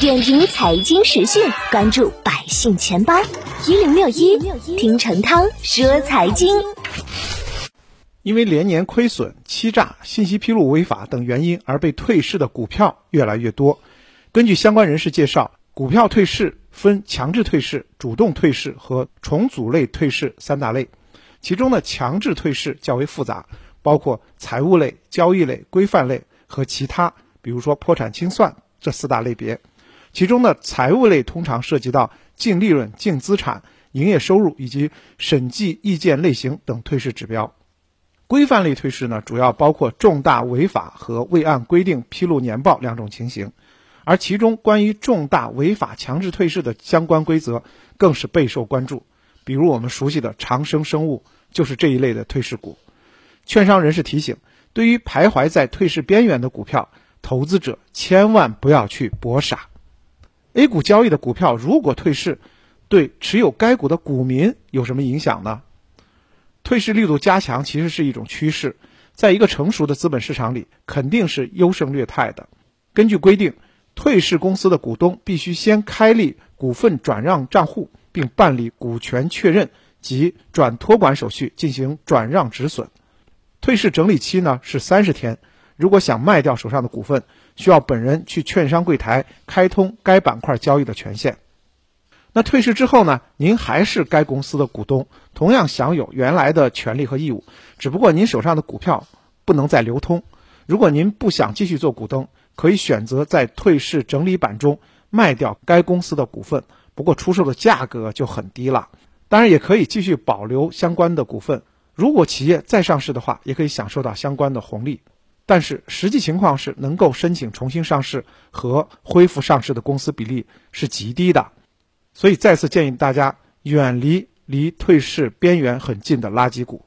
点评财经时讯，关注百姓钱包一零六一，听陈涛说财经。因为连年亏损、欺诈、信息披露违法等原因而被退市的股票越来越多。根据相关人士介绍，股票退市分强制退市、主动退市和重组类退市三大类。其中呢，强制退市较为复杂，包括财务类、交易类、规范类和其他，比如说破产清算这四大类别。其中呢，财务类通常涉及到净利润、净资产、营业收入以及审计意见类型等退市指标。规范类退市呢，主要包括重大违法和未按规定披露年报两种情形，而其中关于重大违法强制退市的相关规则更是备受关注。比如我们熟悉的长生生物就是这一类的退市股。券商人士提醒，对于徘徊在退市边缘的股票，投资者千万不要去搏傻。A 股交易的股票如果退市，对持有该股的股民有什么影响呢？退市力度加强其实是一种趋势，在一个成熟的资本市场里，肯定是优胜劣汰的。根据规定，退市公司的股东必须先开立股份转让账户，并办理股权确认及转托管手续，进行转让止损。退市整理期呢是三十天。如果想卖掉手上的股份，需要本人去券商柜台开通该板块交易的权限。那退市之后呢？您还是该公司的股东，同样享有原来的权利和义务，只不过您手上的股票不能再流通。如果您不想继续做股东，可以选择在退市整理板中卖掉该公司的股份，不过出售的价格就很低了。当然，也可以继续保留相关的股份。如果企业再上市的话，也可以享受到相关的红利。但是实际情况是，能够申请重新上市和恢复上市的公司比例是极低的。所以再次建议大家远离离退市边缘很近的垃圾股。